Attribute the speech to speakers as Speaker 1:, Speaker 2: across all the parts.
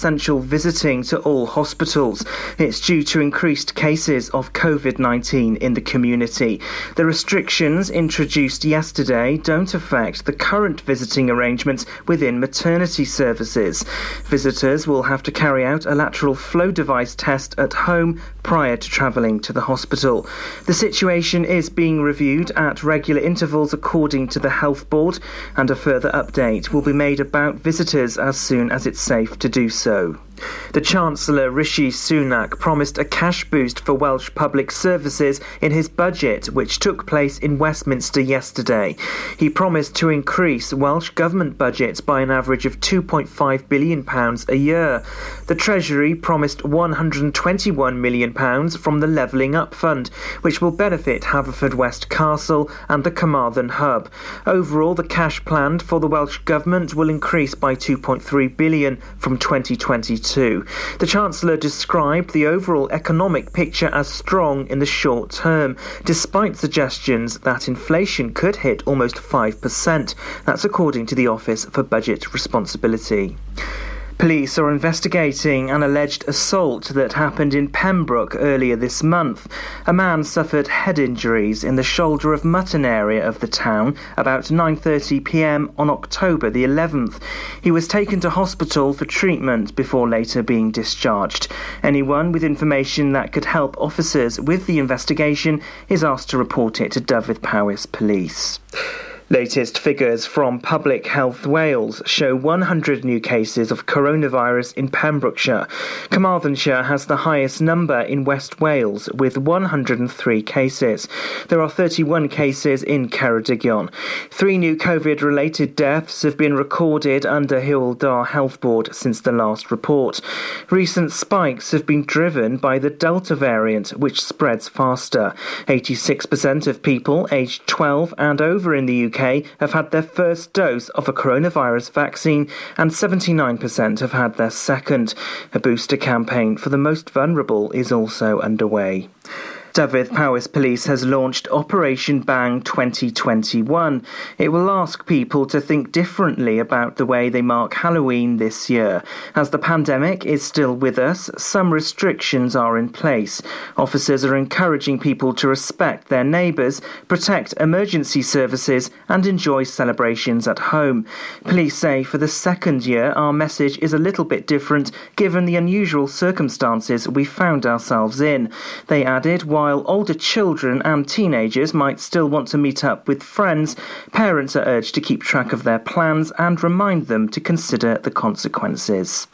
Speaker 1: essential visiting to all hospitals. It's due to increased cases of COVID 19 in the community. The restrictions introduced yesterday don't affect the current visiting arrangements within maternity services. Visitors will have to carry out a lateral flow device test at home prior to travelling to the hospital. The situation is being reviewed at regular intervals according to the Health Board, and a further update will be made about visitors as soon as it's safe to do so so. The Chancellor Rishi Sunak promised a cash boost for Welsh public services in his budget, which took place in Westminster yesterday. He promised to increase Welsh government budgets by an average of £2.5 billion a year. The Treasury promised £121 million from the Levelling Up Fund, which will benefit Haverfordwest Castle and the Carmarthen Hub. Overall, the cash planned for the Welsh Government will increase by 2.3 billion from 2022. The Chancellor described the overall economic picture as strong in the short term, despite suggestions that inflation could hit almost 5%. That's according to the Office for Budget Responsibility. Police are investigating an alleged assault that happened in Pembroke earlier this month. A man suffered head injuries in the shoulder of mutton area of the town about 9:30 p.m. on October the 11th. He was taken to hospital for treatment before later being discharged. Anyone with information that could help officers with the investigation is asked to report it to Dyfed-Powys Police. Latest figures from Public Health Wales show 100 new cases of coronavirus in Pembrokeshire. Carmarthenshire has the highest number in West Wales with 103 cases. There are 31 cases in Ceredigion. Three new COVID related deaths have been recorded under Hywel Health Board since the last report. Recent spikes have been driven by the Delta variant, which spreads faster. 86% of people aged 12 and over in the UK have had their first dose of a coronavirus vaccine and 79% have had their second. A booster campaign for the most vulnerable is also underway. Dyfed-Powys Police has launched Operation Bang 2021. It will ask people to think differently about the way they mark Halloween this year. As the pandemic is still with us, some restrictions are in place. Officers are encouraging people to respect their neighbours, protect emergency services, and enjoy celebrations at home. Police say for the second year, our message is a little bit different given the unusual circumstances we found ourselves in. They added, while older children and teenagers might still want to meet up with friends, parents are urged to keep track of their plans and remind them to consider the consequences.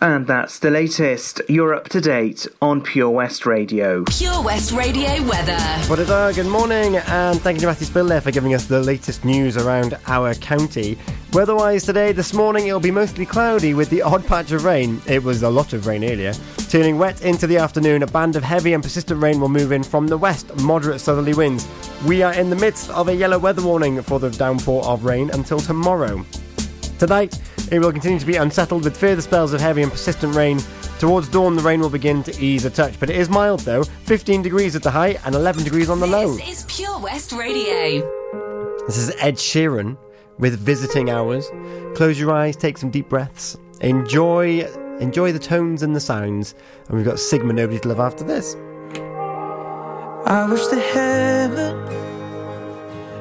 Speaker 1: And that's the latest. You're up to date on Pure West Radio.
Speaker 2: Pure West Radio weather.
Speaker 3: What a dog, good morning, and thank you to Matthew Spill there for giving us the latest news around our county. Weather-wise today, this morning it'll be mostly cloudy with the odd patch of rain. It was a lot of rain earlier. Turning wet into the afternoon, a band of heavy and persistent rain will move in from the west, moderate southerly winds. We are in the midst of a yellow weather warning for the downpour of rain until tomorrow. Tonight, it will continue to be unsettled with further spells of heavy and persistent rain. Towards dawn, the rain will begin to ease a touch, but it is mild though 15 degrees at the high and 11 degrees on the low.
Speaker 2: This is Pure West Radio.
Speaker 3: This is Ed Sheeran with Visiting Hours. Close your eyes, take some deep breaths, enjoy enjoy the tones and the sounds. And we've got Sigma Nobody to Love after this.
Speaker 4: I wish the heaven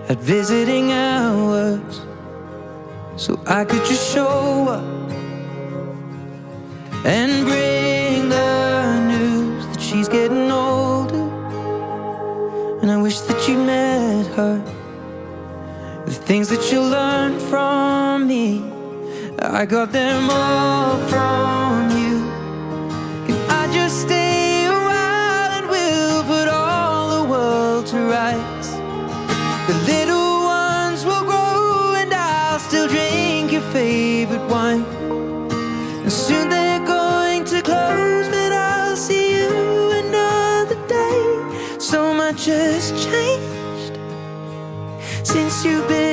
Speaker 4: had visiting hours so I could just show up and bring the news that she's getting older. And I wish that you met her. The things that you learned from me, I got them all from you. Can I just stay a while and we'll put all the world to rights? The little ones will grow and I'll still drink your favorite wine. And soon they're going to close, but I'll see you another day. So much has changed since you've been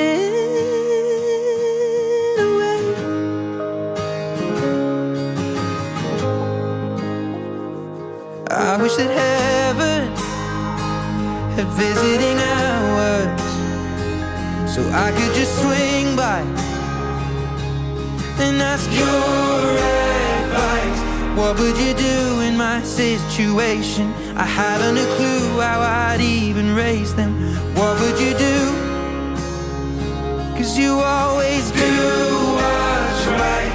Speaker 4: visiting hours so I could just swing by and ask your advice. What would you do in my situation? I haven't a clue how I'd even raise them. What would you do? Cause you always do what's right.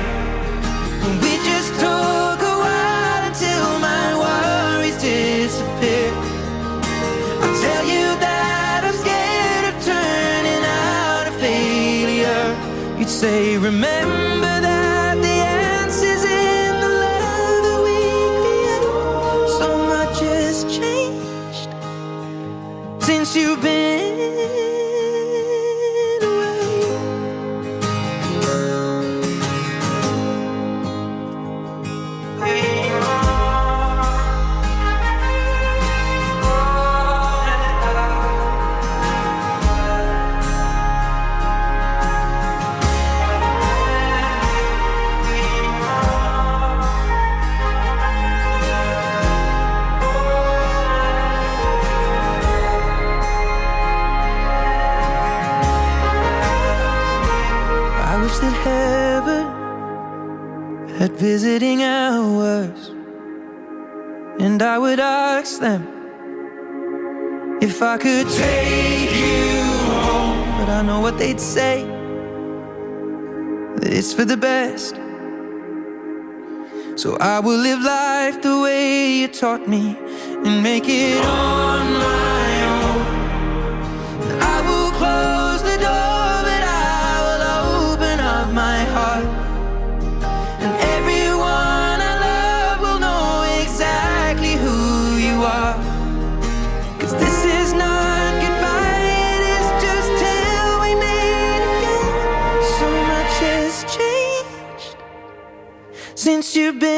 Speaker 4: Say, remember that the answer's in the love that we create. So much has changed since you've been So I will live life the way you taught me and make it on my own. I will close the door, but I will open up my heart. And everyone I love will know exactly who you are. Cause this is not goodbye, it is just till we meet again. So much has changed since you've been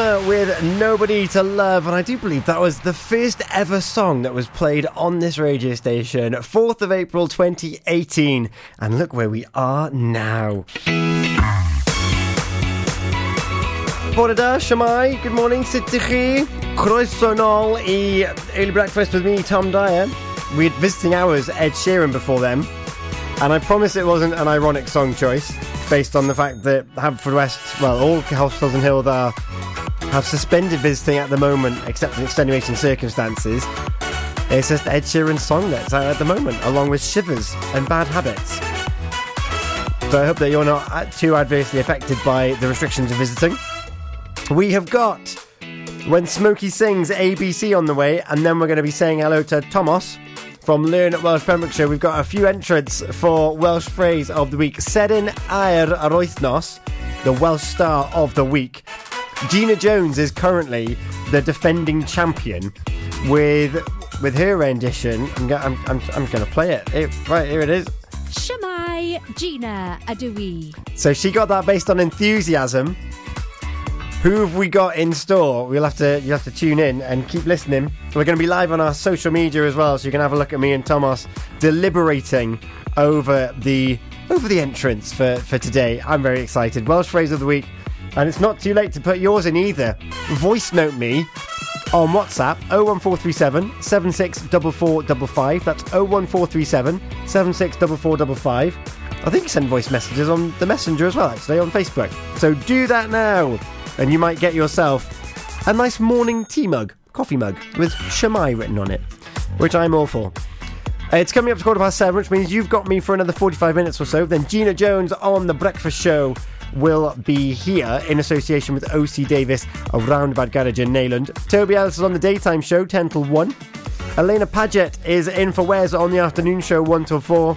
Speaker 3: Sigma with Nobody to Love, and I do believe that was the first ever song that was played on this radio station, 4th of April 2018. And look where we are now. Bore da, Shwmae. Good morning, sut ydych chi? Croeso nôl i Early Breakfast with me, Tom Dyer. We had visiting hours, Ed Sheeran before them. And I promise it wasn't an ironic song choice, based on the fact that Haverfordwest, well, all hospitals in Hywel Dda, have suspended visiting at the moment, except in extenuating circumstances. It's just Ed Sheeran's song that's out at the moment, along with Shivers and Bad Habits. So I hope that you're not uh, too adversely affected by the restrictions of visiting. We have got When Smokey Sings ABC on the way, and then we're going to be saying hello to Thomas from Learn at Welsh Pembrokeshire. We've got a few entrants for Welsh phrase of the week. Serin air ar wythnos, the Welsh star of the week. Gina Jones is currently the defending champion with with her rendition. I'm, go- I'm, I'm, I'm going to play it. Right, here it is.
Speaker 5: Shwmae Gina Adui.
Speaker 3: So she got that based on enthusiasm. Who have we got in store? We'll have to you have to tune in and keep listening. We're going to be live on our social media as well, so you can have a look at me and Thomas deliberating over the over the entrance for for today. I'm very excited. Welsh phrase of the week, and it's not too late to put yours in either. Voice note me on WhatsApp 01437 764455. That's 01437 764455. I think you send voice messages on the messenger as well, actually, on Facebook. So do that now and you might get yourself a nice morning tea mug, coffee mug, with Shwmae written on it, which I'm all for. It's coming up to quarter past seven, which means you've got me for another 45 minutes or so. Then Gina Jones on The Breakfast Show will be here in association with OC Davis of Roundabout Garage in Neyland. Toby Ellis is on the daytime show, 10 till 1. Elena Paget is in for Wes on the afternoon show, 1 till 4.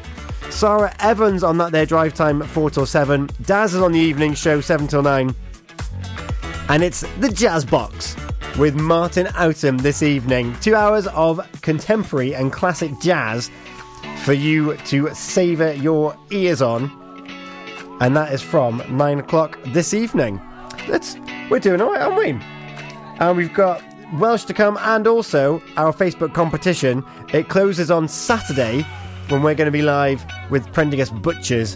Speaker 3: Sarah Evans on that their drive time, 4 till 7. Daz is on the evening show, 7 till 9 and it's the Jazz Box with Martin Oughton this evening. Two hours of contemporary and classic jazz for you to savour your ears on, and that is from nine o'clock this evening. Let's we're doing all right, aren't we? And we've got Welsh to come, and also our Facebook competition. It closes on Saturday when we're going to be live with Prendergast Butchers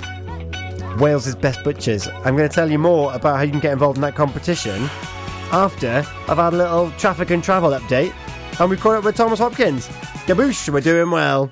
Speaker 3: Wales' Best Butchers. I'm going to tell you more about how you can get involved in that competition after I've had a little traffic and travel update and we've caught up with Thomas Hopkins. Gaboosh, we're doing well.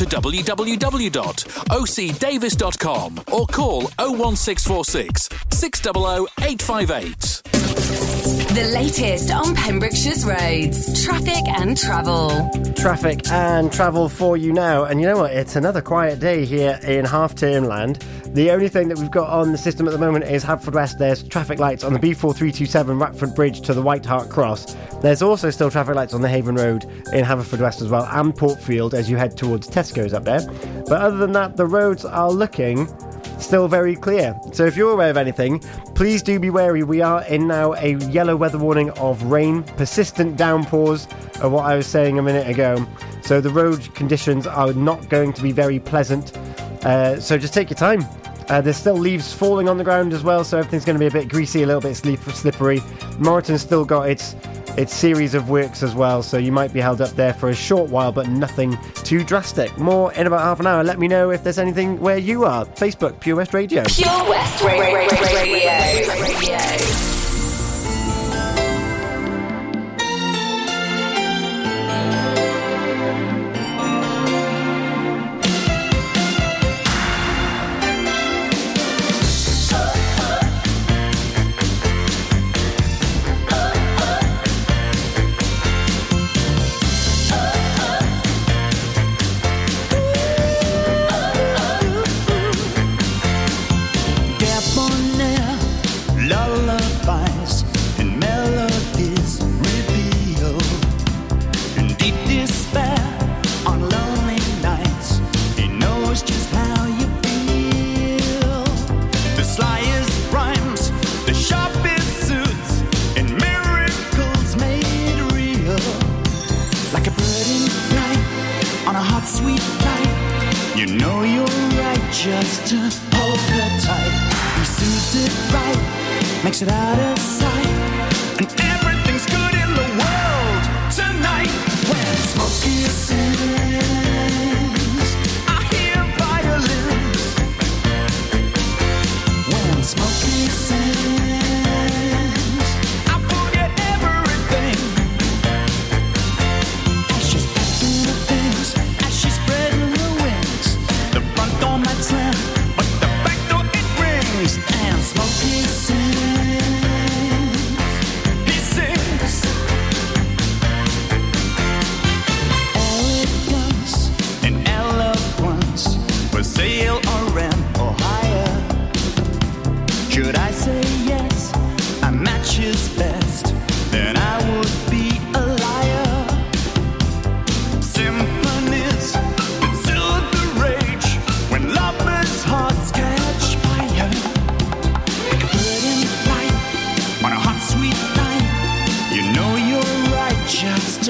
Speaker 6: to www.ocdavis.com or call 01646 600 858.
Speaker 2: The latest on Pembrokeshire's roads, traffic and travel.
Speaker 3: Traffic and travel for you now. And you know what? It's another quiet day here in half term land. The only thing that we've got on the system at the moment is Haverfordwest. There's traffic lights on the B4327 Ratford Bridge to the White Hart Cross. There's also still traffic lights on the Haven Road in Haverfordwest as well, and Portfield as you head towards Tesco's up there. But other than that, the roads are looking still very clear. So if you're aware of anything, please do be wary. We are in now a yellow weather warning of rain, persistent downpours, of what I was saying a minute ago. So the road conditions are not going to be very pleasant. Uh, so just take your time. Uh, there's still leaves falling on the ground as well, so everything's going to be a bit greasy, a little bit slippery. Moreton's still got its its series of works as well, so you might be held up there for a short while, but nothing too drastic. More in about half an hour. Let me know if there's anything where you are. Facebook, Pure West Radio.
Speaker 2: Pure West Radio. Radio.
Speaker 7: Debonair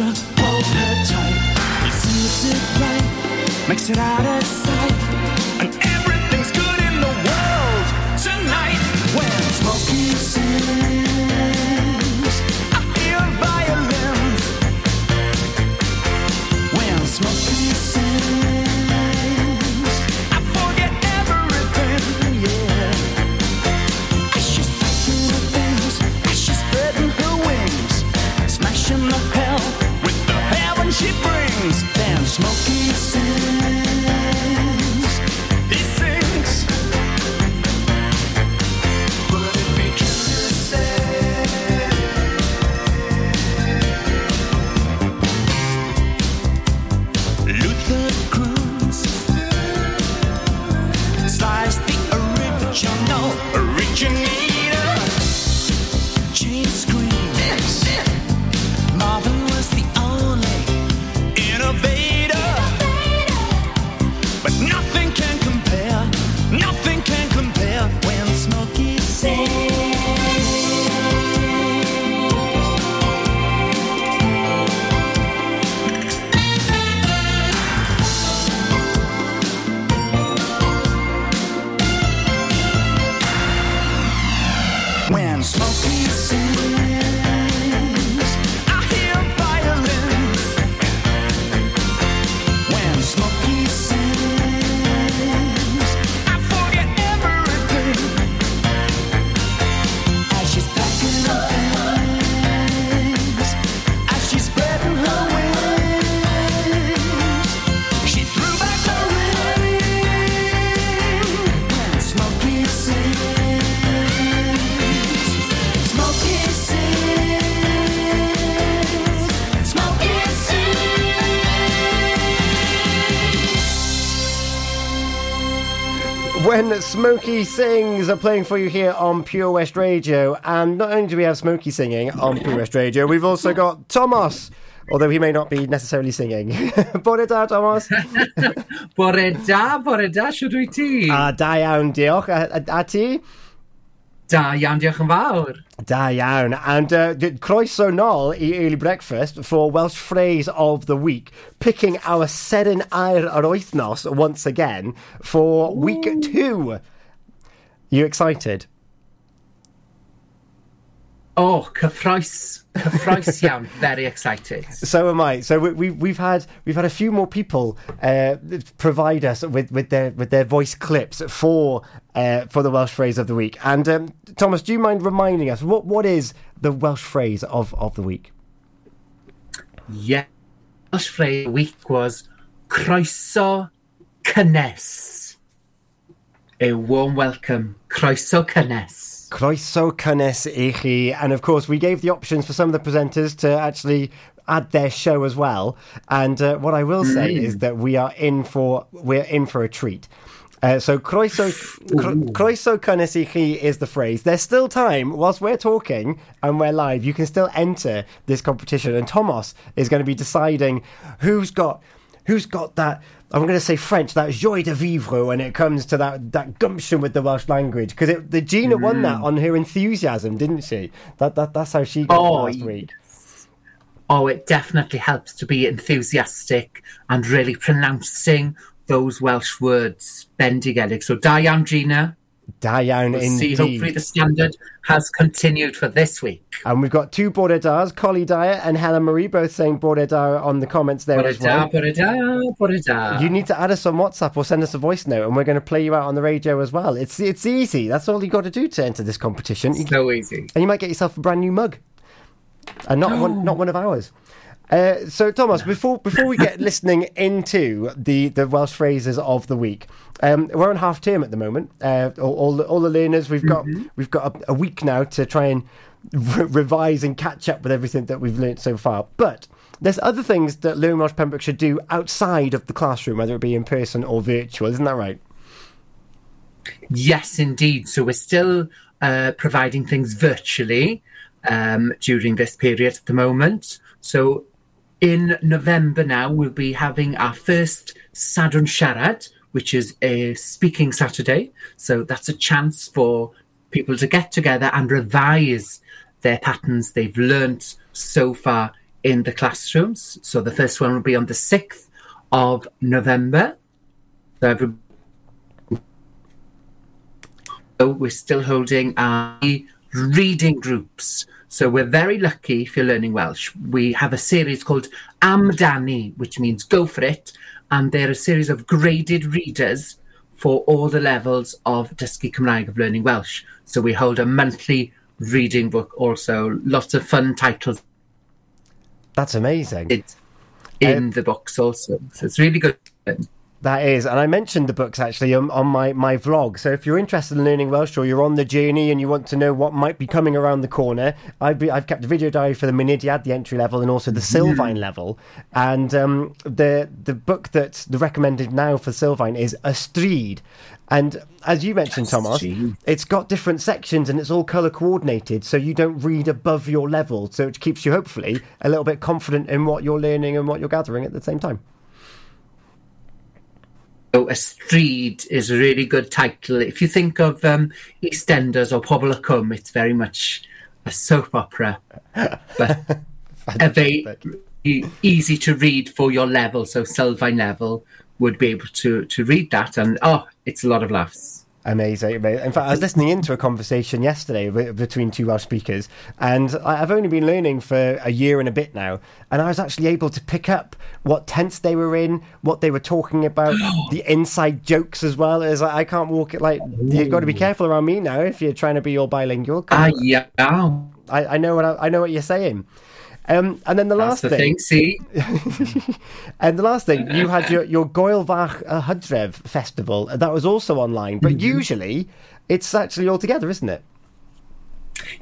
Speaker 7: to hold her tight. He soothes it right, makes it out of sight, Smokey Sings
Speaker 3: are playing for you here on Pure West Radio. And not only do we have Smokey singing on Pure West Radio, we've also got Thomas, although he may not be necessarily singing. Bore da, Thomas.
Speaker 8: Bore da, bore da, siwr wyt ti?
Speaker 3: A da iawn, diolch. A, a, a ti?
Speaker 8: Da iawn, diolch yn fawr.
Speaker 3: Da iawn. And uh, croeso nôl i Early Breakfast for Welsh Phrase of the Week, picking our Serin Air ar wythnos once again for week two. You excited?
Speaker 8: Oh, cyffroes, cyffroes iawn, very excited.
Speaker 3: So am I. So we, we, we've had we've had a few more people uh, provide us with, with their with their voice clips for uh, for the Welsh phrase of the week. And um, Thomas, do you mind reminding us what, what is the Welsh phrase of, of the week?
Speaker 8: Yeah. Welsh phrase of the week was croeso cynnes. A warm welcome. Croeso cynnes.
Speaker 3: Croeso cynnes i chi. And of course, we gave the options for some of the presenters to actually add their show as well. And uh, what I will say is that we are in for we're in for a treat. Uh, so croeso, cro- croeso cynnes i chi is the phrase. There's still time whilst we're talking and we're live. You can still enter this competition, and Thomas is going to be deciding who's got who's got that. I'm going to say French, that joie de vivre when it comes to that, that gumption with the Welsh language. Because the Gina won that mm. on her enthusiasm, didn't she? That, that That's how she got
Speaker 8: Oh,
Speaker 3: last week.
Speaker 8: Oh, it definitely helps to be enthusiastic and really pronouncing those Welsh words bendigedig. So da iawn, Gina.
Speaker 3: Da iawn
Speaker 8: We'll see,
Speaker 3: indeed.
Speaker 8: hopefully the standard has continued for this week.
Speaker 3: And we've got two Border Dars, Collie Dyer and Helen Marie, both saying Border Dar on the comments there as well.
Speaker 8: bore da, bore da.
Speaker 3: You need to add us on WhatsApp or send us a voice note, and we're going to play you out on the radio as well. It's it's easy. That's all you've got to do to enter this competition.
Speaker 8: So easy.
Speaker 3: and you might get yourself a brand new mug, and not one, not one of ours. Uh, so, Thomas, before before we get listening into the, the Welsh phrases of the week, um, we're on half term at the moment. Uh, all, all, the, all the learners, we've got we've got a, a week now to try and re- revise and catch up with everything that we've learnt so far. But there's other things that Learn Welsh Pembrokeshire do outside of the classroom, whether it be in person or virtual. Isn't that right?
Speaker 8: Yes, indeed. So we're still uh, providing things virtually um, during this period at the moment. So in November now, we'll be having our first Sadwrn Siarad, which is a speaking Saturday. So that's a chance for people to get together and revise their patterns they've learnt so far in the classrooms. So the first one will be on the 6th of November. So we're still holding our reading groups. So we're very lucky if you're learning Welsh. We have a series called Amdani, which means go for it. And they're a series of graded readers for all the levels of Dysgu Cymraeg of learning Welsh. So we hold a monthly reading book also. Lots of fun titles
Speaker 3: That's amazing.
Speaker 8: It's in um, the books also. So it's really good.
Speaker 3: That is, and I mentioned the books actually on, on my, my vlog. So if you're interested in learning Welsh or you're on the journey and you want to know what might be coming around the corner, I've, be, I've kept a video diary for the Mynediad, the entry level, and also the Sylfaen level. And um, the the book that's the recommended now for Sylfaen is Astryd. And as you mentioned, Thomas, it's got different sections and it's all colour coordinated, so you don't read above your level. So it keeps you hopefully a little bit confident in what you're learning and what you're gathering at the same time.
Speaker 8: So a street is a really good title. If you think of um, EastEnders or Pobl y Cwm, it's very much a soap opera, but a very easy to read for your level. So Sylfaen Neville would be able to to read that, and oh, it's a lot of laughs.
Speaker 3: Amazing, amazing. In fact, I was listening into a conversation yesterday between two Welsh speakers, and I've only been learning for a year and a bit now, and I was actually able to pick up what tense they were in, what they were talking about, the inside jokes as well. As I I can't walk it like you've got to be careful around me now if you're trying to be all bilingual.
Speaker 8: Ah, yeah,
Speaker 3: I, I know what I, I know what you're saying. Um, and then the
Speaker 8: that's
Speaker 3: last
Speaker 8: the
Speaker 3: thing,
Speaker 8: thing. See,
Speaker 3: and the last thing, you had your, your Goilfach uh, Hydref festival. uh, That was also online, but usually it's actually all together, isn't it?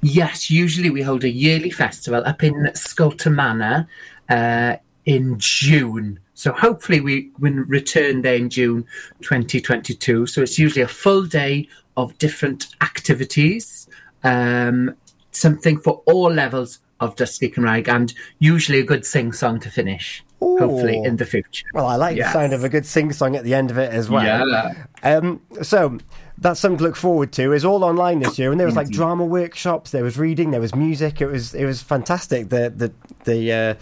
Speaker 8: Yes, usually we hold a yearly festival up in Scolton Manor uh, in June. So hopefully we will return there in June 2022. So it's usually a full day of different activities, um, something for all levels of Dysgu Cymraeg, and usually a good sing song to finish. Hopefully in the future.
Speaker 3: Well, I like
Speaker 8: Yes.
Speaker 3: the sound of a good sing song at the end of it as well.
Speaker 8: Yeah.
Speaker 3: Um, so that's something to look forward to. It's all online this year, and there was like drama workshops, there was reading, there was music. It was it was fantastic. The the the uh,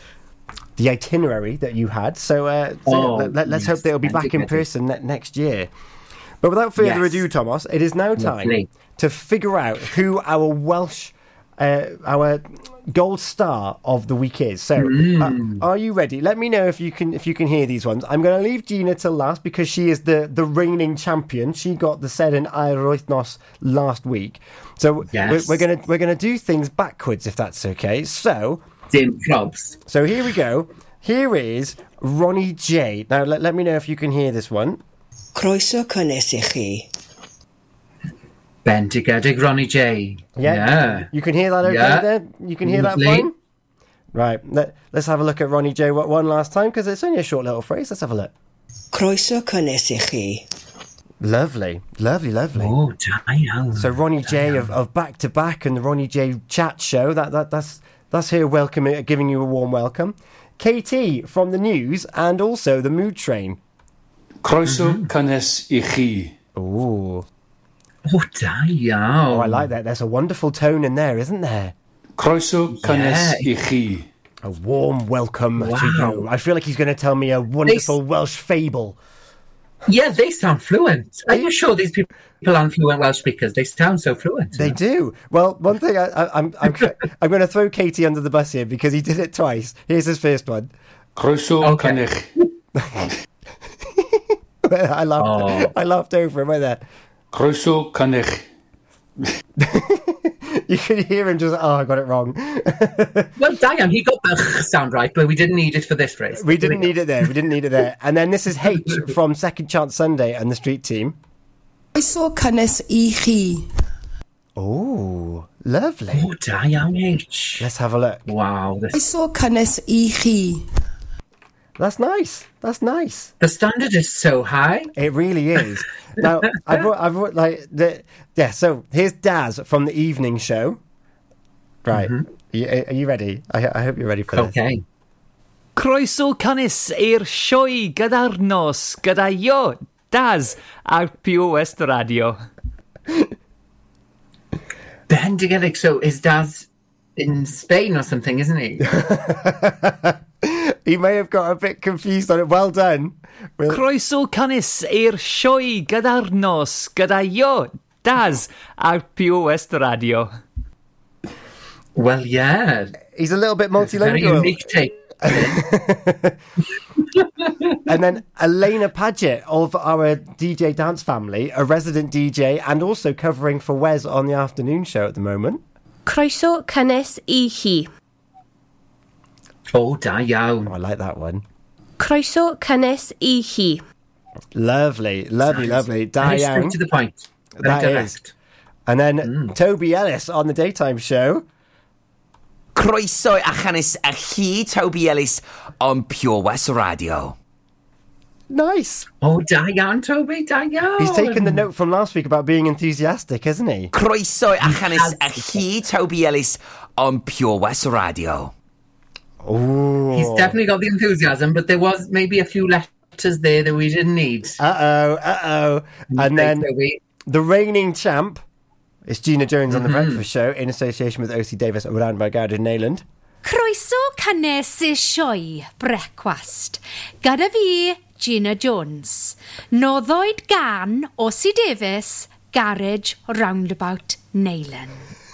Speaker 3: the itinerary that you had. So, uh, so
Speaker 8: Oh,
Speaker 3: let, us
Speaker 8: yes,
Speaker 3: hope that it'll be back in person ne- next year. But without further
Speaker 8: Yes.
Speaker 3: ado, Thomas, it is now time
Speaker 8: Lovely.
Speaker 3: to figure out who our Welsh, uh, our gold star of the week is. So,
Speaker 8: Mm.
Speaker 3: uh, are you ready? Let me know if you can if you can hear these ones. I'm going to leave Gina till last because she is the the reigning champion. She got the said in Aeroithnos last week. So
Speaker 8: Yes.
Speaker 3: we're, we're gonna we're gonna do things backwards if that's okay. So
Speaker 8: Dim probs.
Speaker 3: so here we go. Here is Ronnie J. Now let, let me know if you can hear this one.
Speaker 9: Croeso cynnes i chi.
Speaker 8: Bendigedig Ronnie J.
Speaker 3: Yeah.
Speaker 8: Yeah.
Speaker 3: You can hear that okay
Speaker 8: Yeah.
Speaker 3: there? You can hear that
Speaker 8: Lovely.
Speaker 3: fine? Right. Let, let's have a look at Ronnie J one one last time because it's only a short little phrase. Let's have a look.
Speaker 9: Croeso cynnes i chi.
Speaker 3: Lovely. Lovely, lovely.
Speaker 8: Oh, da iawn.
Speaker 3: So Ronnie J of, of Back to Back and the Ronnie J chat show. That that that's that's her welcoming, giving you a warm welcome. KT from the news and also the Mood Train.
Speaker 10: Croeso mm-hmm. cynnes i chi.
Speaker 3: Ooh,
Speaker 8: Oh, da
Speaker 3: oh, I like that. There's a wonderful tone in there, isn't there?
Speaker 10: Croeso cynnes i chi.
Speaker 3: A warm welcome to
Speaker 8: Wow.
Speaker 3: you. I feel like he's going to tell me a wonderful Welsh fable.
Speaker 8: Yeah, they sound fluent. Are you sure these people aren't fluent Welsh speakers? They sound so fluent.
Speaker 3: They do. Well, one thing I, I, I'm I'm I'm going to throw KT under the bus here because he did it twice. Here's his first one.
Speaker 10: Croeso
Speaker 8: Okay.
Speaker 3: I laughed.
Speaker 8: Oh.
Speaker 3: I laughed over him right there.
Speaker 10: Croeso cynnych.
Speaker 3: You can hear him just. Oh, I got it wrong.
Speaker 8: Well, Diane, he got the sound right, but we didn't need it for this phrase.
Speaker 3: We didn't need it there. We didn't need it there. And then this is H from Second Chance Sunday and the Street Team.
Speaker 9: Croeso cynnes i chi.
Speaker 3: Oh, lovely.
Speaker 8: Oh, da iawn, H.
Speaker 3: Let's have a look.
Speaker 8: Wow, the,
Speaker 9: Croeso cynnes i chi.
Speaker 3: That's nice. That's nice.
Speaker 8: the standard is so high.
Speaker 3: It really is. Now, I've, wrote- I've wrote, like the yeah. So here's Daz from the evening show. Right. Mm-hmm. Are, you, are you ready? I, I hope you're ready for this.
Speaker 8: Okay.
Speaker 11: Croeso canis i'r sioe gyda'r nos gyda io, Daz, ar Pure West Radio.
Speaker 8: Bendigedig, so is Daz in Spain or something, isn't he?
Speaker 3: He may have got a bit confused on it. Well done. Well,
Speaker 11: Croeso canis i'r sioe gyda'r nos gyda io, Daz, ar Pure West Radio.
Speaker 8: well, yeah.
Speaker 3: he's a little bit
Speaker 8: It's a very
Speaker 3: multilingual.
Speaker 8: unique take.
Speaker 3: And then Elena Paget of our DJ Dance family, a resident DJ and also covering for Wes on the afternoon show at the moment.
Speaker 12: Croeso cynnes i chi.
Speaker 8: Oh, da iawn.
Speaker 3: Oh, I like that one.
Speaker 12: Croeso cynnes i chi.
Speaker 3: Lovely, lovely, lovely.
Speaker 8: Very
Speaker 3: Diane.
Speaker 8: straight to the point. Very
Speaker 3: That is.
Speaker 8: direct.
Speaker 3: And then hmm. Toby Ellis on the daytime show.
Speaker 13: Croeso a chanis a chi Toby Ellis on Pure West Radio.
Speaker 3: Nice.
Speaker 8: Oh, da iawn, Toby, da iawn.
Speaker 3: He's taken the note from last week about being enthusiastic, hasn't he?
Speaker 13: Croeso a chanis a chi Toby Ellis on Pure West Radio.
Speaker 3: Ooh.
Speaker 8: He's definitely got the enthusiasm, but there was maybe a few letters there that we didn't need.
Speaker 3: Uh-oh, uh-oh. And, then
Speaker 8: we...
Speaker 3: the reigning champ is Gina Jones on mm -hmm. The
Speaker 8: mm-hmm.
Speaker 3: Breakfast Show in association with O.C. Davis around by Garden Nayland.
Speaker 5: Croeso cynnes y sioe brecwast. Gyda fi, Gina Jones. Noddoed gan O.C. Davis, Garage Roundabout Neyland.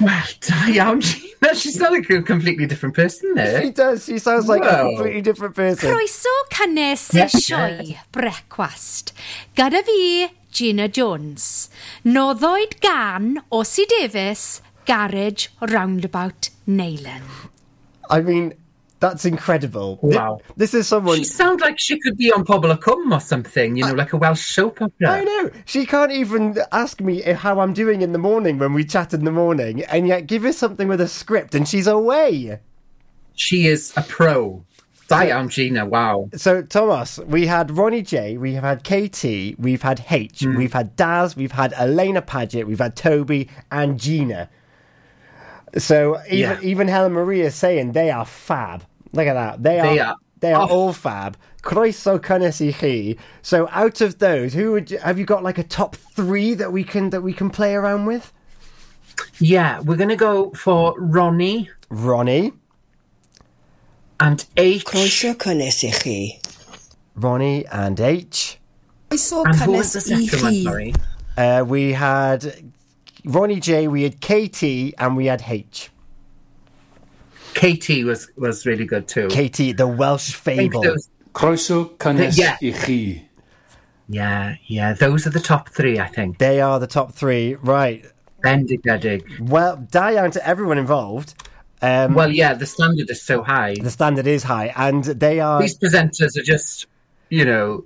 Speaker 8: Well, da iawn, Gina. She's not a completely different person there.
Speaker 3: She does. She sounds like
Speaker 8: wow.
Speaker 3: a completely different person.
Speaker 5: Croeso cynnes y sioe brecwast. Gyda fi, Gina Jones. Noddoed gan Ossie Davis, Garage Roundabout Neyland.
Speaker 3: I mean, that's incredible.
Speaker 8: Wow.
Speaker 3: This is someone.
Speaker 8: She sounds like she could be on Pobl y Cwm or something, you know, like a Welsh soap opera.
Speaker 3: I know. She can't even ask me how I'm doing in the morning when we chat in the morning, and yet give her something with a script, and she's away.
Speaker 8: She is a pro. Da iawn, Gina, wow.
Speaker 3: So, Thomas, we had Ronnie J, we have had KT, we've had H,
Speaker 8: Hmm.
Speaker 3: we've had Daz, we've had Elena Paget, we've had Toby and Gina. So even
Speaker 8: Yeah.
Speaker 3: even Helen Maria is saying they are fab. Look at that. They,
Speaker 8: They
Speaker 3: are,
Speaker 8: are.
Speaker 3: they are
Speaker 8: Oh.
Speaker 3: all fab. Croeso cynnes i chi. So out of those, who would you, have you got like a top three that we can that we can play around with?
Speaker 8: Yeah, we're going to go for Ronnie
Speaker 3: Ronnie,
Speaker 8: and H.
Speaker 9: Croeso cynnes i chi.
Speaker 3: Ronnie and H.
Speaker 9: Croeso
Speaker 8: And who was
Speaker 9: cynnes
Speaker 8: the
Speaker 9: i
Speaker 8: second one,
Speaker 9: chi.
Speaker 8: sorry?
Speaker 3: Uh, we had Ronnie J, we had KT, and we had H.
Speaker 8: KT was, was really good too.
Speaker 3: KT, the Welsh fable.
Speaker 10: Croeso cynnes
Speaker 8: Yeah.
Speaker 10: i chi.
Speaker 8: yeah, yeah, those are the top three, I think.
Speaker 3: They are the top three, right?
Speaker 8: Bendigedig.
Speaker 3: Well, die down to everyone involved. Um,
Speaker 8: Well, yeah, the standard is so high.
Speaker 3: the standard is high, and they are.
Speaker 8: These presenters are just, you know,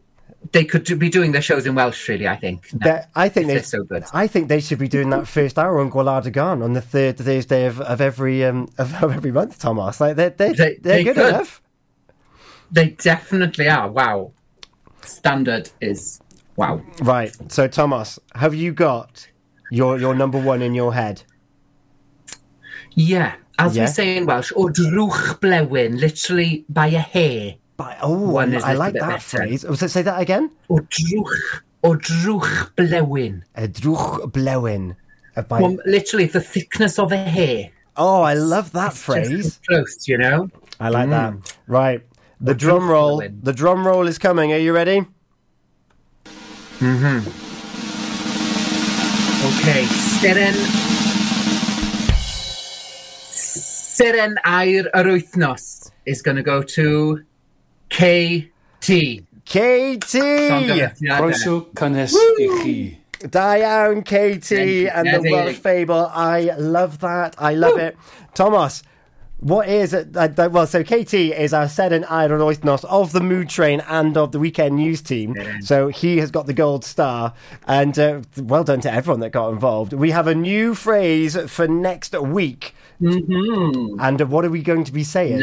Speaker 8: they could do- be doing their shows in Welsh, really, I think.
Speaker 3: they- I think they.
Speaker 8: they're so good.
Speaker 3: I think they should be doing that first hour on Gwaladagan on the third Thursday of, of every um of, of every month. Thomas, like they're they're,
Speaker 8: They-
Speaker 3: they're
Speaker 8: they
Speaker 3: good
Speaker 8: could.
Speaker 3: enough.
Speaker 8: They definitely are. Wow. Standard is wow.
Speaker 3: Right. So, Thomas, have you got your your number one in your head?
Speaker 8: Yeah, as
Speaker 3: Yeah.
Speaker 8: we say in Welsh, or drwch blewyn, literally by a hair.
Speaker 3: By, oh,
Speaker 8: One is a
Speaker 3: I
Speaker 8: little
Speaker 3: like that phrase. Oh, so say that again.
Speaker 8: O drwch, o drwch blewyn.
Speaker 3: A drwch blewyn. By-
Speaker 8: Well, literally the thickness of a hair.
Speaker 3: oh, I love that
Speaker 8: Just
Speaker 3: phrase.
Speaker 8: close, you know?
Speaker 3: I like
Speaker 8: Mm.
Speaker 3: that. Right. The drum roll. The drum roll is coming. Are you ready? Mm-hmm.
Speaker 8: Okay, seren... Seren air yr wythnos is going to go to KT.
Speaker 3: KT!
Speaker 10: Croeso cynnes i chi.
Speaker 3: Da iawn, KT
Speaker 8: Thank
Speaker 3: and the
Speaker 8: you.
Speaker 3: Welsh Fable. I love that. I love it. Thomas, what is it? Uh, well, so KT is our Seren Air yr Wythnos of the Mood Train and of the Weekend News team. So he has got the gold star. And uh, well done to everyone that got involved. We have a new phrase for next week.
Speaker 8: Mm-hmm.
Speaker 3: And what are we going to be saying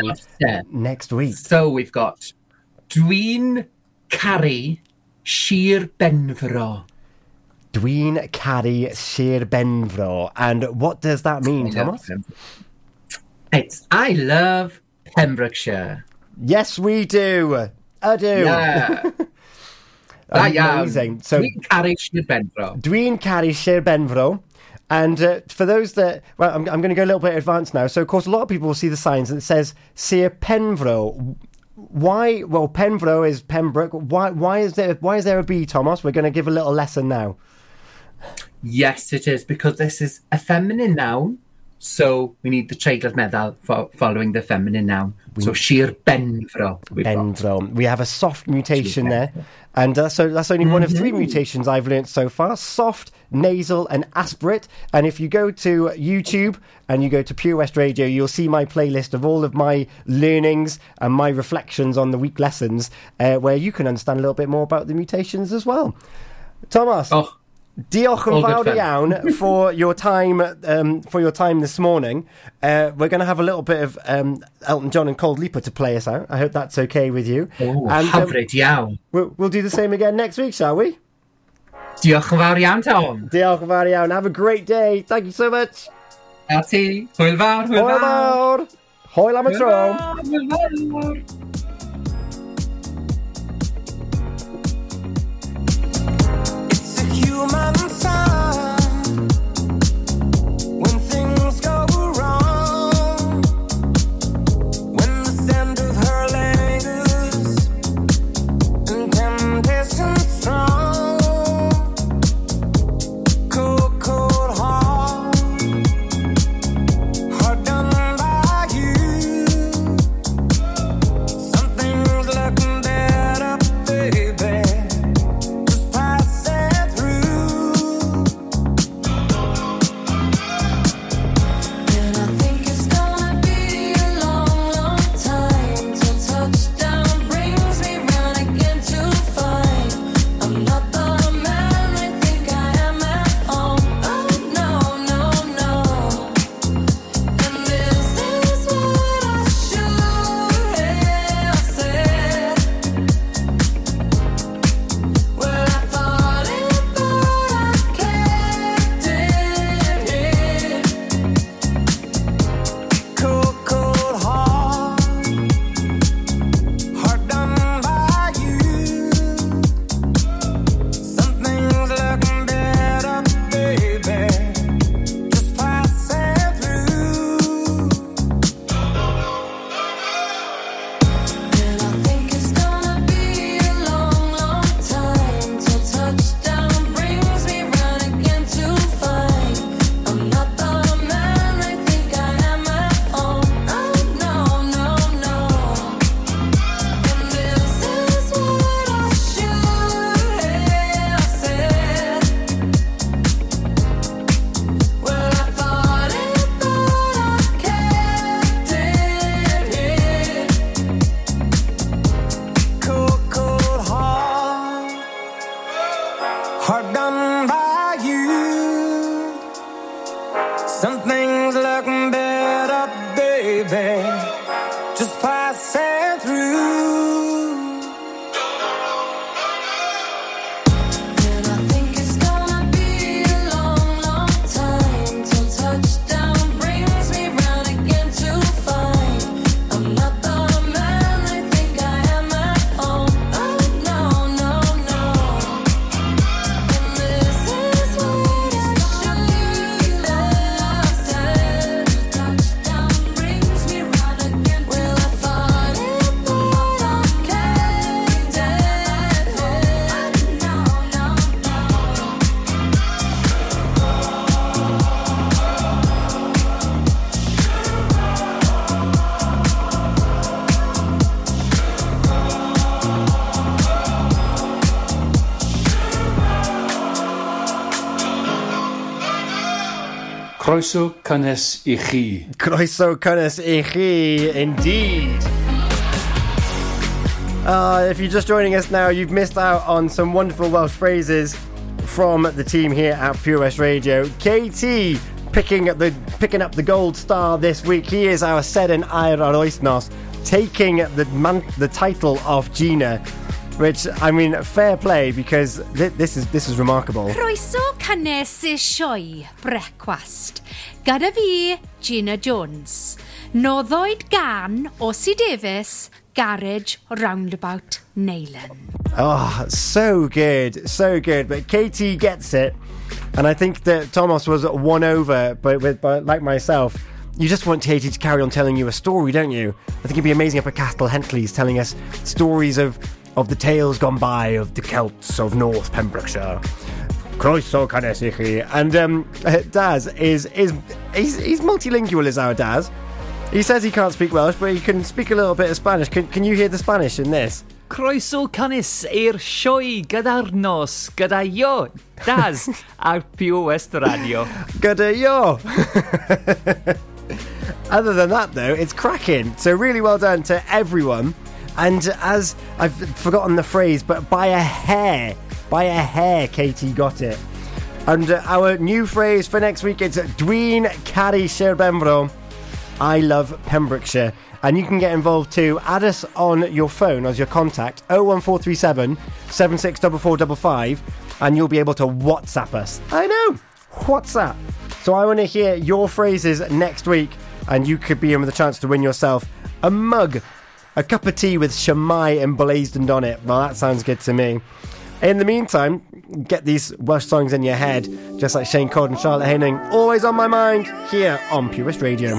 Speaker 3: next week?
Speaker 8: So we've got Dwi'n caru Sir Benfro.
Speaker 3: Dwi'n caru Sir Benfro. And what does that mean, Thomas?
Speaker 8: It's I love Pembrokeshire.
Speaker 3: Yes, we do. I do.
Speaker 8: Yeah.
Speaker 3: Amazing. So
Speaker 8: Dwi'n caru Sir Benfro.
Speaker 3: Dwi'n caru Sir Benfro. And uh, for those that, well, I'm, I'm going to go a little bit advanced now. So, of course, a lot of people will see the signs that says Sir Penfro. Why? Well, Penfro is Pembroke. Why? Why is there? Why is there a B, Thomas? We're going to give a little lesson now.
Speaker 8: Yes, it is because this is a feminine noun. So we need the treigl meddal fo- following the feminine noun. So Sir Benfro. got.
Speaker 3: Benfro. We have a soft mutation there, and uh, so that's only one of three mutations I've learnt so far: soft, nasal, and aspirate. And if you go to YouTube and you go to Pure West Radio, you'll see my playlist of all of my learnings and my reflections on the week lessons, uh, where you can understand a little bit more about the mutations as well. Thomas.
Speaker 8: Oh.
Speaker 3: Diolch yn fawr iawn for your time um, for your time this morning. Uh, we're going to have a little bit of um, Elton John and Cold Leaper to play us out. I hope that's okay with you.
Speaker 8: Oh,
Speaker 3: and, um,
Speaker 8: hyfryd um, iawn.
Speaker 3: We'll, we'll do the same again next week, shall we?
Speaker 8: Diolch yn fawr iawn, Tom.
Speaker 3: Diolch yn fawr iawn. Have a great day. Thank you so much.
Speaker 8: A ti. Hwyl fawr, hwyl fawr.
Speaker 3: Hwyl
Speaker 8: fawr.
Speaker 3: Hwyl am y tro.
Speaker 8: Hwyl fawr.
Speaker 4: Hwyl fawr. Human sign
Speaker 10: Croeso cynnes i chi.
Speaker 3: Croeso cynnes i chi, indeed. Uh, if you're just joining us now, you've missed out on some wonderful Welsh phrases from the team here at Pure West Radio. KT picking up the picking up the gold star this week. He is our Seren Air yr Wythnos, taking the man, the title of Gina, which I mean, fair play because thi- this is this is remarkable.
Speaker 5: Croeso cynnes i sioe brecwast. Gyda fi, Gina Jones. Noddwyd gan Ossie Davis, Garage Roundabout Neyland.
Speaker 3: Oh, so good, so good. But KT gets it, and I think that Thomas was won over. But with, but like myself, you just want KT to carry on telling you a story, don't you? I think it'd be amazing up at Castell Henllys telling us stories of of the tales gone by of the Celts of North Pembrokeshire. Croeso cynnes i chi. And um, Daz is is he's, he's multilingual as our Daz. He says he can't speak Welsh, but he can speak a little bit of Spanish. Can, can you hear the Spanish in this?
Speaker 11: Croeso cynnes i'r sioe gyda'r nos, gyda yo, Daz, ar Pure West Radio.
Speaker 3: Gyda yo! Other than that, though, it's cracking. So, really well done to everyone. And as I've forgotten the phrase, but by a hair, by a hair, KT got it. And uh, our new phrase for next week is Dwi'n Cari Sir Benfro. I love Pembrokeshire. And you can get involved too. Add us on your phone as your contact 01437 764455 and you'll be able to WhatsApp us. I know, WhatsApp. So I want to hear your phrases next week and you could be in with a chance to win yourself a mug, a cup of tea with Shwmae emblazoned on it. Well, that sounds good to me. In the meantime, get these Welsh songs in your head, just like Shane Codd and Charlotte Haining. Always on my mind here on
Speaker 4: Pure West
Speaker 3: Radio.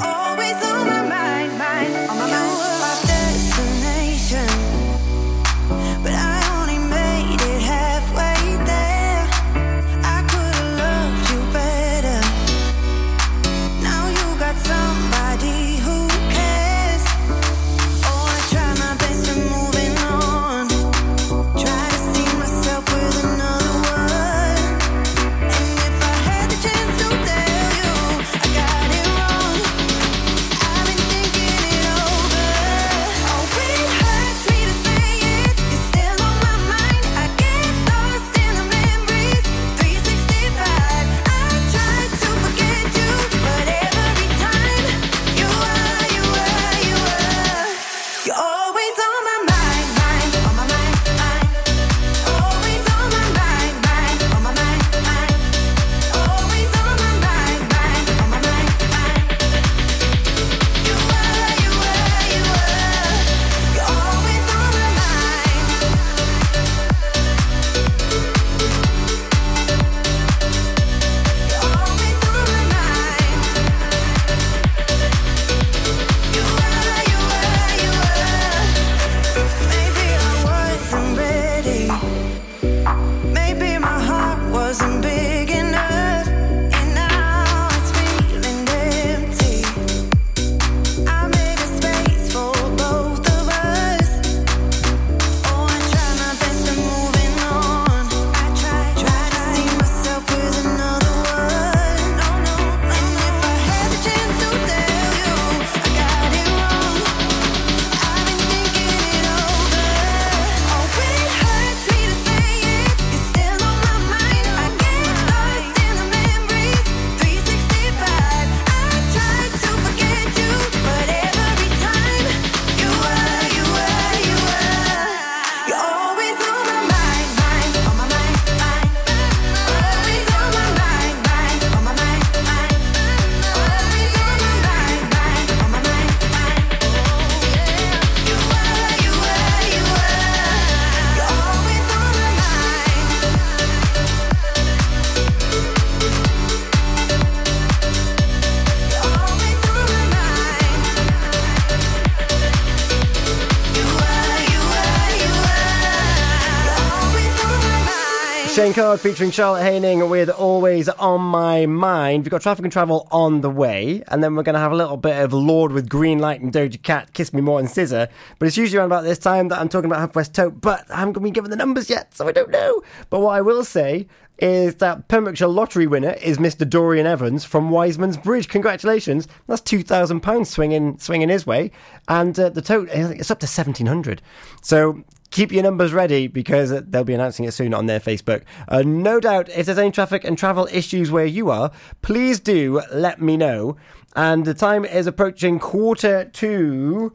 Speaker 3: Codd featuring Charlotte Haining with Always On My Mind. We've got traffic and travel on the way, and then we're going to have a little bit of Lorde with Green Light and Doja Cat, Kiss Me More and SZA. But it's usually around about this time that I'm talking about Half West Tote, but I haven't been given the numbers yet, so I don't know. But what I will say is that Pembrokeshire lottery winner is Mr. Dorian Evans from Wiseman's Bridge. Congratulations. That's £2,000 swinging swinging his way. And uh, the tote, it's up to 1700 So keep your numbers ready because they'll be announcing it soon on their Facebook. Uh, no doubt, if there's any traffic and travel issues where you are, please do let me know. And the time is approaching quarter to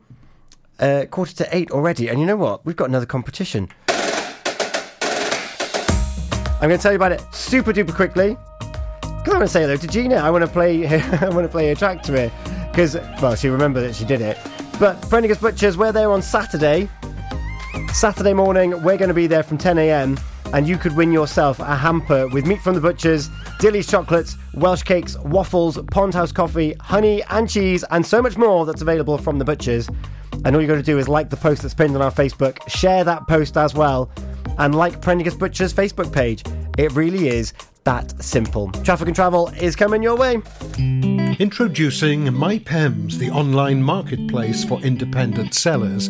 Speaker 3: uh, quarter to eight already. And you know what? We've got another competition. I'm going to tell you about it super duper quickly. Because I want to say hello to Gina. I want to play. I want to play a track to her because well, she remembered that she did it. But Prendergast Butchers, we're there on Saturday. Saturday morning, we're going to be there from 10 a.m. And you could win yourself a hamper with meat from the butchers, Dilly's chocolates, Welsh cakes, waffles, Pond House coffee, honey and cheese, and so much more that's available from the butchers. And all you got to do is like the post that's pinned on our Facebook, share that post as well, and like Prendergast Butchers' Facebook page. It really is that simple. Traffic and travel is coming your way.
Speaker 14: Introducing MyPems, the online marketplace for independent sellers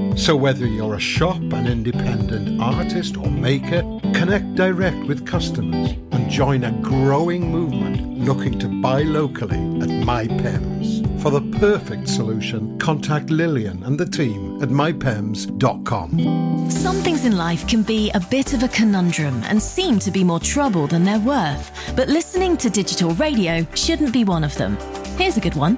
Speaker 14: So, whether you're a shop, an independent artist, or maker, connect direct with customers and join a growing movement looking to buy locally at MyPems. For the perfect solution, contact Lillian and the team at mypems.com.
Speaker 15: Some things in life can be a bit of a conundrum and seem to be more trouble than they're worth. But listening to digital radio shouldn't be one of them. Here's a good one.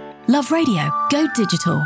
Speaker 15: Love radio, go digital.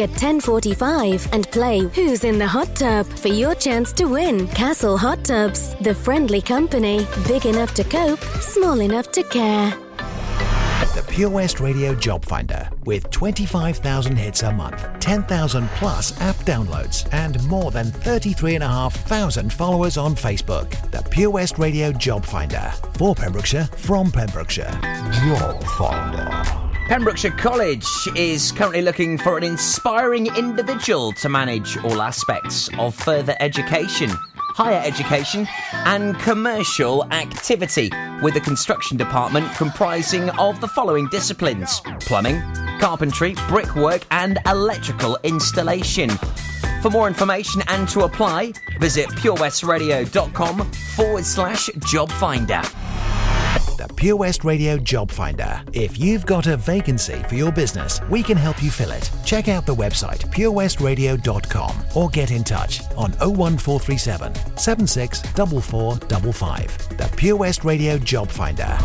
Speaker 16: at 10:45 and play Who's in the Hot Tub for your chance to win. Castle Hot Tubs, the friendly company, big enough to cope, small enough to care.
Speaker 17: The Pure West Radio Job Finder with 25,000 hits a month, 10,000 plus app downloads, and more than 33,500 followers on Facebook. The Pure West Radio Job Finder for Pembrokeshire from Pembrokeshire. Job Finder.
Speaker 13: Pembrokeshire College is currently looking for an inspiring individual to manage all aspects of further education, higher education, and commercial activity, with the construction department comprising of the following disciplines plumbing, carpentry, brickwork, and electrical installation. For more information and to apply, visit purewestradio.com forward slash job finder.
Speaker 17: The Pure West Radio Job Finder. If you've got a vacancy for your business, we can help you fill it. Check out the website purewestradio.com or get in touch on 01437 764455. The Pure West Radio Job Finder.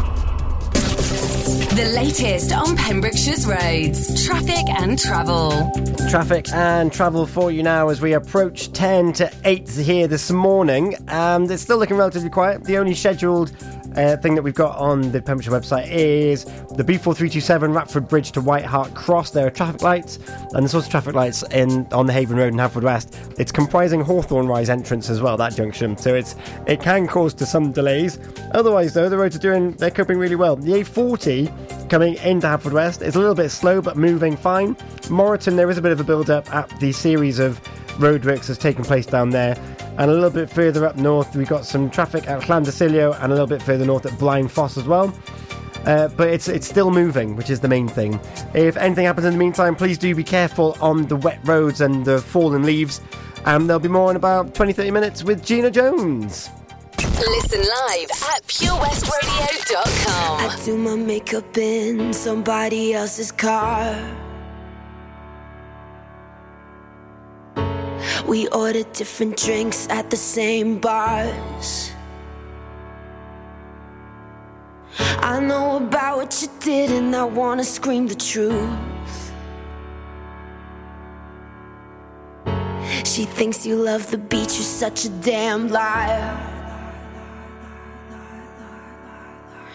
Speaker 2: The latest on Pembrokeshire's roads, traffic and travel.
Speaker 3: Traffic and travel for you now as we approach 10 to 8 here this morning. And it's still looking relatively quiet. The only scheduled uh, thing that we've got on the Pembrokeshire website is the B4327 Ratford Bridge to White Hart Cross. There are traffic lights, and there's also traffic lights in on the Haven Road in Haverfordwest. It's comprising Hawthorne Rise entrance as well, that junction. So it's it can cause to some delays. Otherwise, though, the roads are doing they're coping really well. The A40 coming into Haverfordwest. is a little bit slow but moving fine. Moreton, there is a bit of a build up at the series of roadworks has taken place down there. And a little bit further up north, we've got some traffic at Llandissilio and a little bit further north at Blaenffos as well. Uh, but it's it's still moving, which is the main thing. If anything happens in the meantime, please do be careful on the wet roads and the fallen leaves. And there'll be more in about 20 30 minutes with Gina Jones.
Speaker 2: Listen live at purewestradio.com.
Speaker 18: I do my makeup in somebody else's car. We ordered different drinks at the same bars. I know about what you did, and I wanna scream the truth. She thinks you love the beach, you're such a damn liar.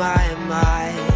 Speaker 18: my mind.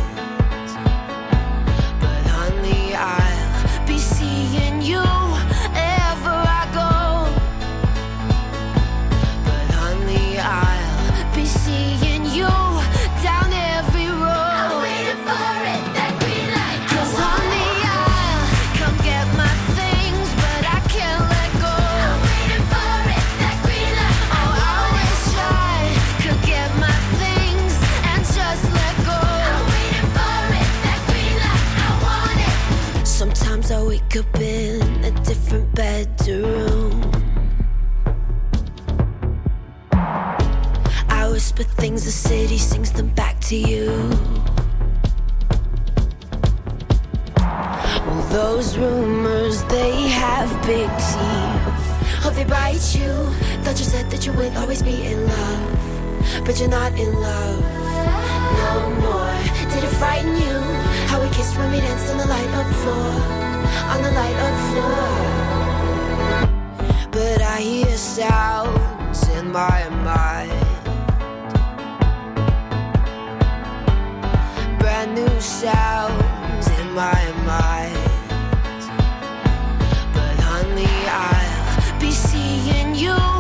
Speaker 18: That you would always be in love. But you're not in love no more. Did it frighten you? How we kissed when we danced on the light of floor. On the light of floor. But I hear sounds in my mind. brand new sounds in my mind. But honey, I'll be seeing you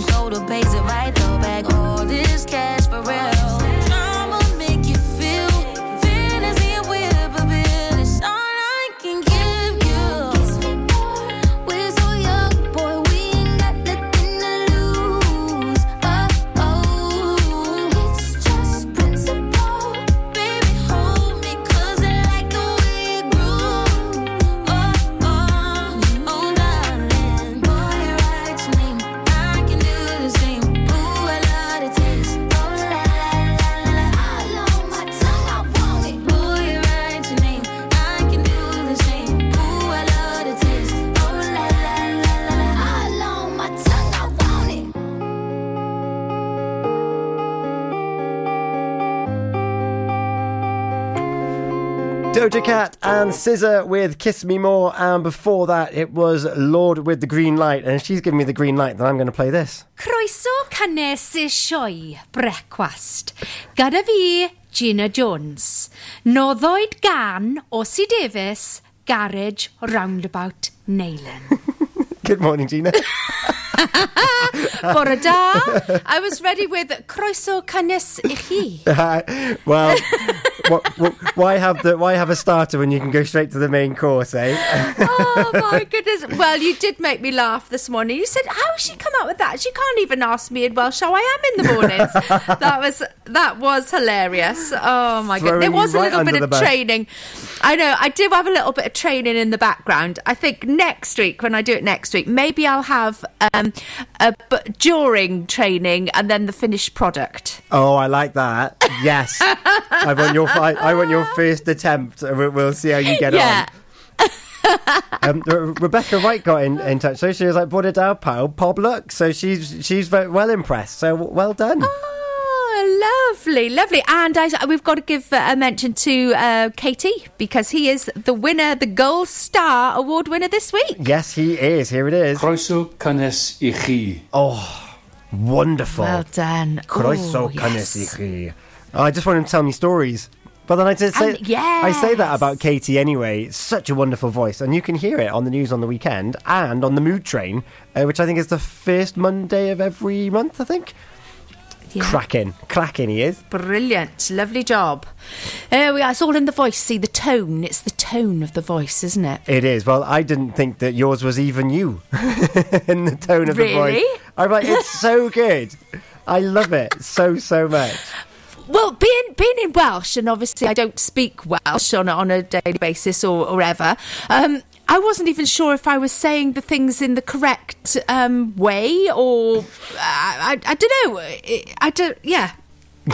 Speaker 18: that.
Speaker 19: Control them, so the pays it right,
Speaker 3: Doja Cat and SZA with Kiss Me More, and before that it was Lorde with the Green Light, and she's giving me the green light that I'm going to play this.
Speaker 5: Croeso cynnes y sioe brecwast. Gyda fi, Gina Jones. Noddwyd gan Ossie Davis, Garage Roundabout Neyland.
Speaker 3: Good morning, Gina.
Speaker 5: Bore da. I was ready with croeso cynnes i chi.
Speaker 3: well, wh- wh- why have the why have a starter when you can go straight to the main course, eh?
Speaker 5: Oh my goodness. Well, you did make me laugh this morning. You said, How has she come up with that? She can't even ask me in Welsh how I am in the mornings. that was that was hilarious. Oh my god. There was a
Speaker 3: right
Speaker 5: little bit of training. I know, I do have a little bit of training in the background. I think next week, when I do it next week, maybe I'll have um a b- during training and then the finished product.
Speaker 3: Oh, I like that. Yes, I want your fi- I want your first attempt. We'll, we'll see how you get
Speaker 5: Yeah.
Speaker 3: on. Um, Rebecca Wright got in, in touch, so she was like, "Brought it down, pal. Pob look." So she's she's very well impressed. So well done.
Speaker 5: Oh, lovely, lovely. And I, we've got to give uh, a mention to uh, KT because he is the winner, the Gold Star Award winner this week.
Speaker 3: Yes, he is. Here it is.
Speaker 10: Croeso cynnes i chi.
Speaker 3: Oh, wonderful.
Speaker 5: Well done.
Speaker 3: Croeso cynnes
Speaker 5: yes.
Speaker 3: i chi. I just want him to tell me stories. But then I did say,
Speaker 5: And
Speaker 3: I say that about KT anyway. It's such a wonderful voice, and you can hear it on the news on the weekend and on the Mood Train, uh, which I think is the first Monday of every month. I think.
Speaker 5: Yeah.
Speaker 3: Cracking, cracking, he is.
Speaker 5: Brilliant, lovely job. There we are. It's all in the voice. See the tone. It's the tone of the voice, isn't it?
Speaker 3: It is. Well, I didn't think that yours was even you in the tone of the
Speaker 5: Really?
Speaker 3: voice. I'm like, it's so good. I love it so so much.
Speaker 5: Well, being being in Welsh, and obviously I don't speak Welsh on a, on a daily basis or, or ever. Um, I wasn't even sure if I was saying the things in the correct um, way, or I, I, I don't know. I, I don't. Yeah,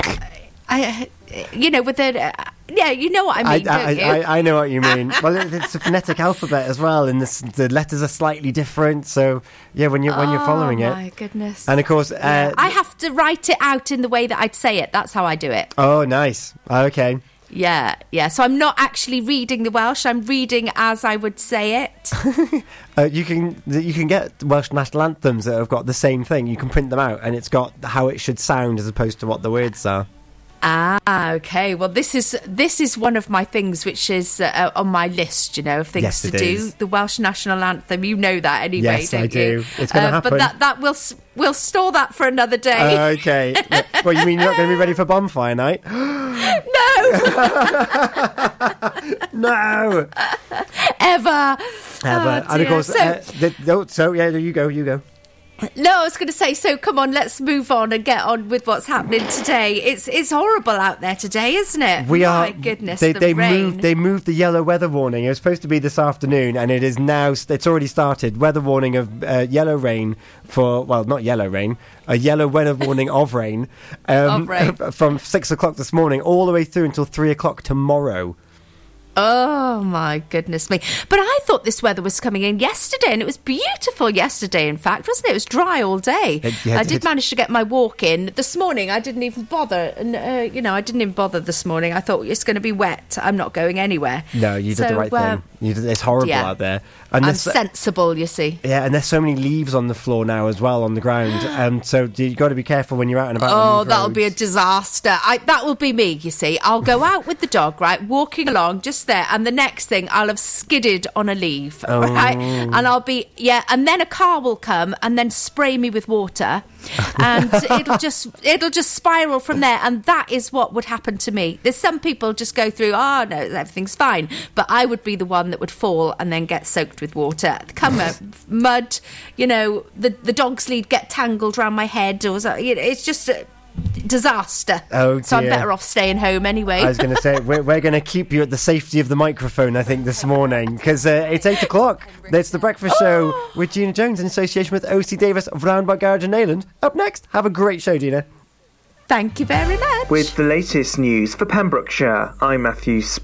Speaker 5: I, you know, with the uh, yeah, you know what I
Speaker 3: I,
Speaker 5: mean,
Speaker 3: I,
Speaker 5: you?
Speaker 3: I, I know what you mean. well, it's a phonetic alphabet as well, and this, the letters are slightly different. So yeah, when you're when you're following it.
Speaker 5: oh,
Speaker 3: it,
Speaker 5: my goodness.
Speaker 3: and of course, uh,
Speaker 5: I have to write it out in the way that I'd say it. That's how I do it.
Speaker 3: oh, nice. Okay.
Speaker 5: Yeah, yeah. So I'm not actually reading the Welsh. I'm reading as I would say it.
Speaker 3: Uh, you can you can get Welsh national anthems that have got the same thing. You can print them out, and it's got how it should sound as opposed to what the words are.
Speaker 5: Ah, okay. Well, this is this is one of my things, which is uh, on my list. You know, of things
Speaker 3: Yes,
Speaker 5: to do.
Speaker 3: is.
Speaker 5: The Welsh national anthem. You know that anyway,
Speaker 3: Yes,
Speaker 5: don't
Speaker 3: I
Speaker 5: you?
Speaker 3: do. It's gonna
Speaker 5: Uh,
Speaker 3: happen.
Speaker 5: But that that will we'll store that for another day.
Speaker 3: Uh, okay. well, you mean you're not going to be ready for bonfire night?
Speaker 5: no.
Speaker 3: no.
Speaker 5: ever.
Speaker 3: Ever.
Speaker 5: Oh,
Speaker 3: and of course,
Speaker 5: So-
Speaker 3: uh, the, no, so yeah, you go, you go.
Speaker 5: No, I was going to say. So come on, let's move on and get on with what's happening today. It's it's horrible out there today, isn't it?
Speaker 3: We
Speaker 5: My
Speaker 3: are.
Speaker 5: goodness,
Speaker 3: They,
Speaker 5: the
Speaker 3: they
Speaker 5: rain.
Speaker 3: moved. They moved the yellow weather warning. It was supposed to be this afternoon, and it is now. It's already started. Weather warning of uh, yellow rain for well, not yellow rain. A yellow weather warning of rain, um,
Speaker 5: Of rain.
Speaker 3: from six o'clock this morning all the way through until three o'clock tomorrow.
Speaker 5: Oh my goodness me! But I thought this weather was coming in yesterday, and it was beautiful yesterday. In fact, wasn't it? It was dry all day.
Speaker 3: It- yeah,
Speaker 5: I
Speaker 3: it-
Speaker 5: did manage to get my walk in this morning. I didn't even bother, and uh, you know, I didn't even bother this morning. I thought it's going to be wet. I'm not going anywhere.
Speaker 3: No, you did
Speaker 5: So,
Speaker 3: the right
Speaker 5: uh,
Speaker 3: thing. You it's horrible
Speaker 5: yeah.
Speaker 3: out there. And
Speaker 5: I'm sensible, you see.
Speaker 3: yeah, and there's so many leaves on the floor now as well on the ground, and um, so you've got to be careful when you're out and about.
Speaker 5: Oh, that'll
Speaker 3: roads.
Speaker 5: be a disaster. I, that will be me, you see. I'll go out with the dog, right, walking along just there, and the next thing I'll have skidded on a leaf,
Speaker 3: Oh.
Speaker 5: right? And I'll be, yeah, and then a car will come and then spray me with water, and it'll just, it'll just spiral from there, and that is what would happen to me. There's some people just go through, oh, no, everything's fine, but I would be the one that would fall and then get soaked with water. Come uh, mud, you know, the, the dog's lead get tangled around my head, or so, you know, it's just disaster.
Speaker 3: Oh,
Speaker 5: So I'm better off staying home anyway.
Speaker 3: I was going to say we're, we're going to keep you at the safety of the microphone. I think this morning because uh, it's eight o'clock. It's the breakfast show with Gina Jones in association with OC Davis of Roundabout Garage in Neyland. Up next, have a great show, Gina.
Speaker 5: Thank you very much.
Speaker 1: With the latest news for Pembrokeshire, I'm Matthew